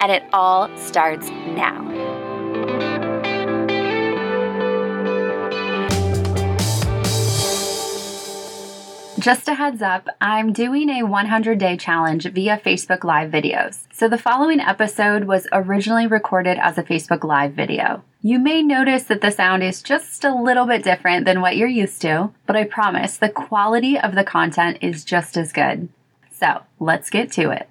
and it all starts now. Just a heads up, I'm doing a 100 day challenge via Facebook Live videos. So the following episode was originally recorded as a Facebook Live video. You may notice that the sound is just a little bit different than what you're used to, but I promise the quality of the content is just as good. So let's get to it.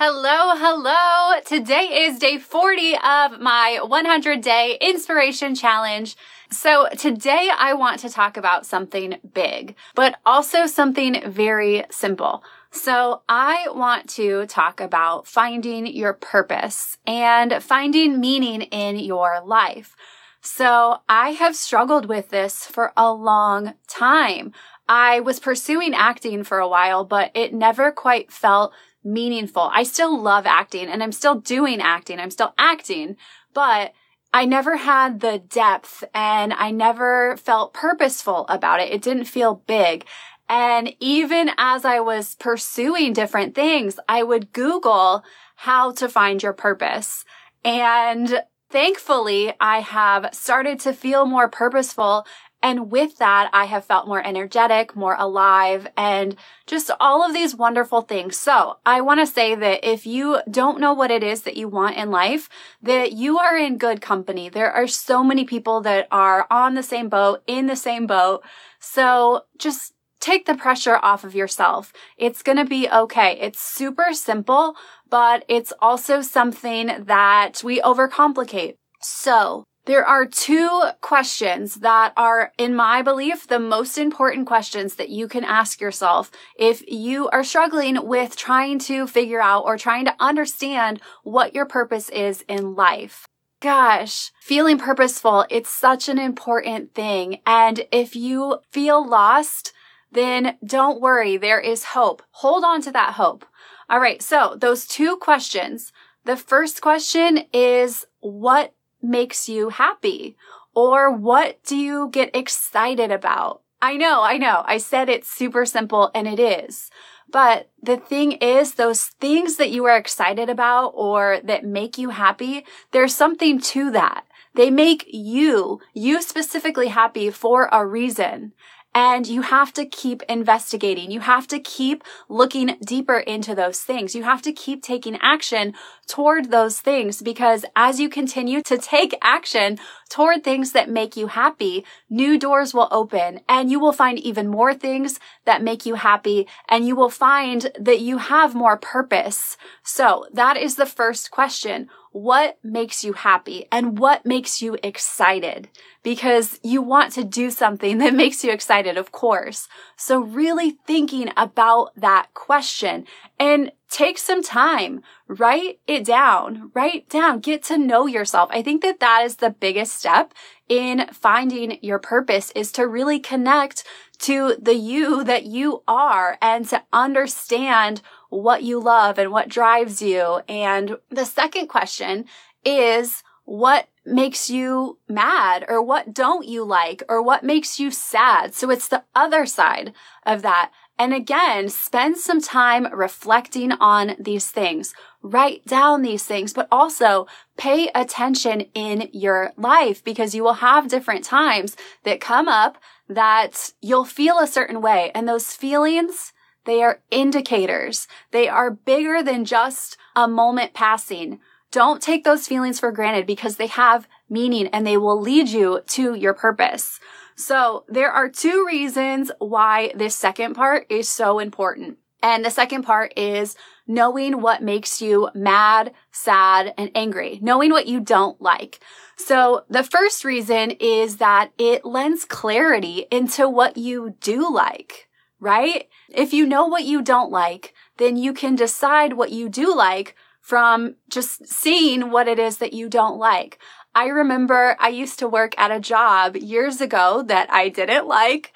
Hello, hello. Today is day 40 of my 100 day inspiration challenge. So today I want to talk about something big, but also something very simple. So I want to talk about finding your purpose and finding meaning in your life. So I have struggled with this for a long time. I was pursuing acting for a while, but it never quite felt meaningful. I still love acting and I'm still doing acting. I'm still acting, but I never had the depth and I never felt purposeful about it. It didn't feel big. And even as I was pursuing different things, I would Google how to find your purpose. And thankfully, I have started to feel more purposeful and with that, I have felt more energetic, more alive, and just all of these wonderful things. So I want to say that if you don't know what it is that you want in life, that you are in good company. There are so many people that are on the same boat, in the same boat. So just take the pressure off of yourself. It's going to be okay. It's super simple, but it's also something that we overcomplicate. So there are two questions that are, in my belief, the most important questions that you can ask yourself if you are struggling with trying to figure out or trying to understand what your purpose is in life. Gosh, feeling purposeful, it's such an important thing. And if you feel lost, then don't worry. There is hope. Hold on to that hope. All right. So those two questions. The first question is, what makes you happy? Or what do you get excited about? I know, I know. I said it's super simple and it is. But the thing is, those things that you are excited about or that make you happy, there's something to that. They make you, you specifically happy for a reason. And you have to keep investigating. You have to keep looking deeper into those things. You have to keep taking action toward those things because as you continue to take action toward things that make you happy, new doors will open and you will find even more things that make you happy and you will find that you have more purpose. So that is the first question what makes you happy and what makes you excited because you want to do something that makes you excited, of course. So really thinking about that question and take some time, write it down, write down, get to know yourself. I think that that is the biggest step in finding your purpose is to really connect to the you that you are and to understand what you love and what drives you. And the second question is what makes you mad or what don't you like or what makes you sad? So it's the other side of that. And again, spend some time reflecting on these things. Write down these things, but also pay attention in your life because you will have different times that come up that you'll feel a certain way. And those feelings, they are indicators. They are bigger than just a moment passing. Don't take those feelings for granted because they have meaning and they will lead you to your purpose. So there are two reasons why this second part is so important. And the second part is knowing what makes you mad, sad, and angry, knowing what you don't like. So the first reason is that it lends clarity into what you do like right? If you know what you don't like, then you can decide what you do like from just seeing what it is that you don't like. I remember I used to work at a job years ago that I didn't like.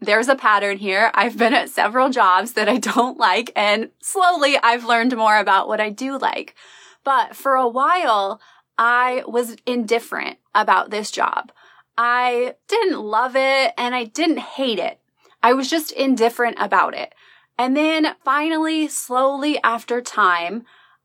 There's a pattern here. I've been at several jobs that I don't like and slowly I've learned more about what I do like. But for a while, I was indifferent about this job. I didn't love it and I didn't hate it. I was just indifferent about it. And then finally, slowly after time,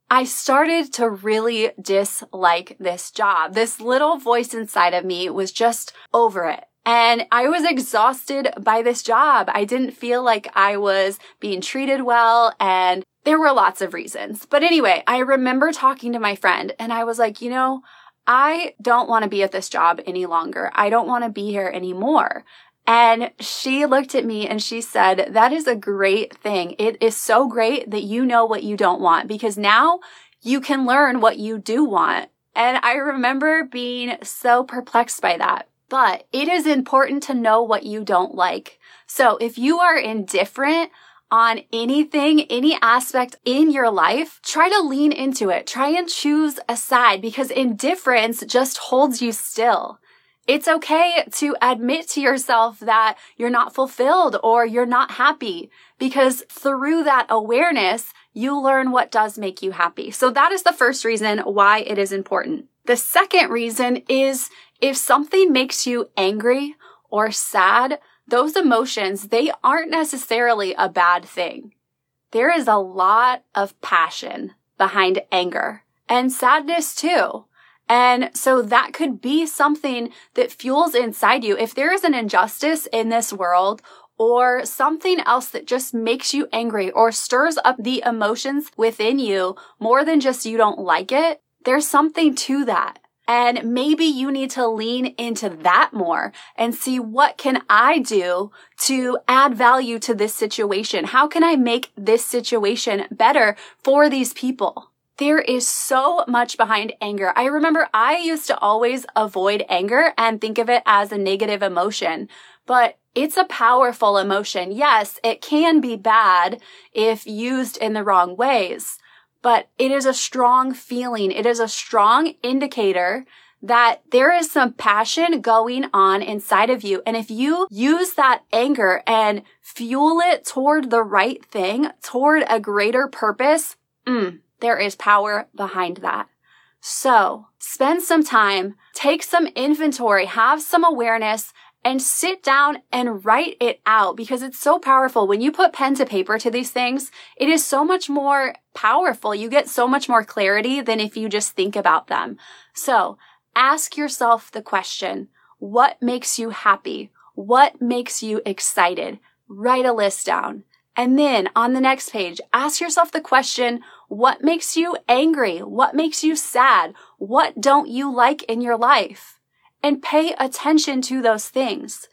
I started to really dislike this job. This little voice inside of me was just over it. And I was exhausted by this job. I didn't feel like I was being treated well and there were lots of reasons. But anyway, I remember talking to my friend and I was like, you know, I don't want to be at this job any longer. I don't want to be here anymore. And she looked at me and she said, that is a great thing. It is so great that you know what you don't want because now you can learn what you do want. And I remember being so perplexed by that. But it is important to know what you don't like. So if you are indifferent on anything, any aspect in your life, try to lean into it. Try and choose a side because indifference just holds you still. It's okay to admit to yourself that you're not fulfilled or you're not happy because through that awareness, you learn what does make you happy. So that is the first reason why it is important. The second reason is if something makes you angry or sad, those emotions, they aren't necessarily a bad thing. There is a lot of passion behind anger and sadness too. And so that could be something that fuels inside you. If there is an injustice in this world or something else that just makes you angry or stirs up the emotions within you more than just you don't like it, there's something to that. And maybe you need to lean into that more and see what can I do to add value to this situation? How can I make this situation better for these people? There is so much behind anger. I remember I used to always avoid anger and think of it as a negative emotion, but it's a powerful emotion. Yes, it can be bad if used in the wrong ways but it is a strong feeling. It is a strong indicator that there is some passion going on inside of you. And if you use that anger and fuel it toward the right thing, toward a greater purpose, mm, there is power behind that. So spend some time, take some inventory, have some awareness, and sit down and write it out because it's so powerful. When you put pen to paper to these things, it is so much more powerful. You get so much more clarity than if you just think about them. So ask yourself the question, what makes you happy? What makes you excited? Write a list down. And then on the next page, ask yourself the question, what makes you angry? What makes you sad? What don't you like in your life? and pay attention to those things.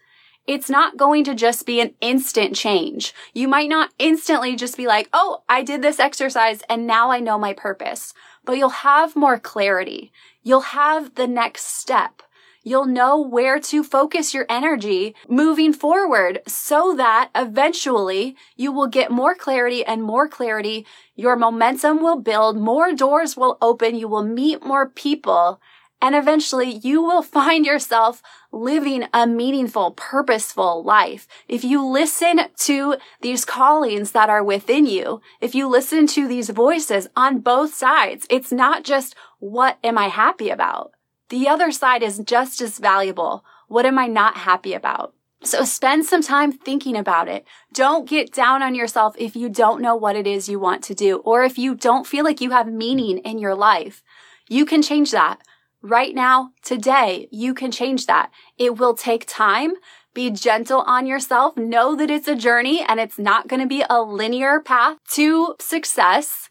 It's not going to just be an instant change. You might not instantly just be like, Oh, I did this exercise and now I know my purpose, but you'll have more clarity. You'll have the next step. You'll know where to focus your energy moving forward so that eventually you will get more clarity and more clarity. Your momentum will build, more doors will open, you will meet more people, and eventually you will find yourself living a meaningful, purposeful life. If you listen to these callings that are within you, if you listen to these voices on both sides, it's not just what am I happy about? The other side is just as valuable. What am I not happy about? So spend some time thinking about it. Don't get down on yourself if you don't know what it is you want to do or if you don't feel like you have meaning in your life. You can change that. Right now, today, you can change that. It will take time. Be gentle on yourself. Know that it's a journey and it's not going to be a linear path to success.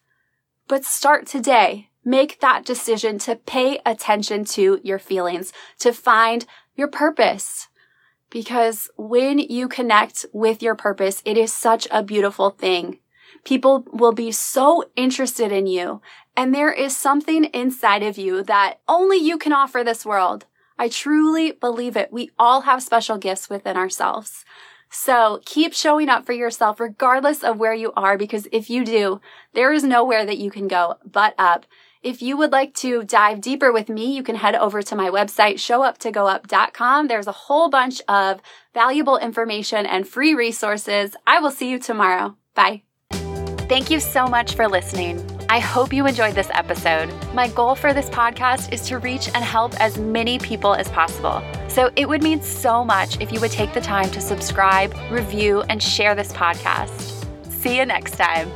But start today. Make that decision to pay attention to your feelings, to find your purpose. Because when you connect with your purpose, it is such a beautiful thing. People will be so interested in you and there is something inside of you that only you can offer this world. I truly believe it. We all have special gifts within ourselves. So keep showing up for yourself regardless of where you are, because if you do, there is nowhere that you can go but up. If you would like to dive deeper with me, you can head over to my website, showuptogoup.com. There's a whole bunch of valuable information and free resources. I will see you tomorrow. Bye. Thank you so much for listening. I hope you enjoyed this episode. My goal for this podcast is to reach and help as many people as possible. So it would mean so much if you would take the time to subscribe, review, and share this podcast. See you next time.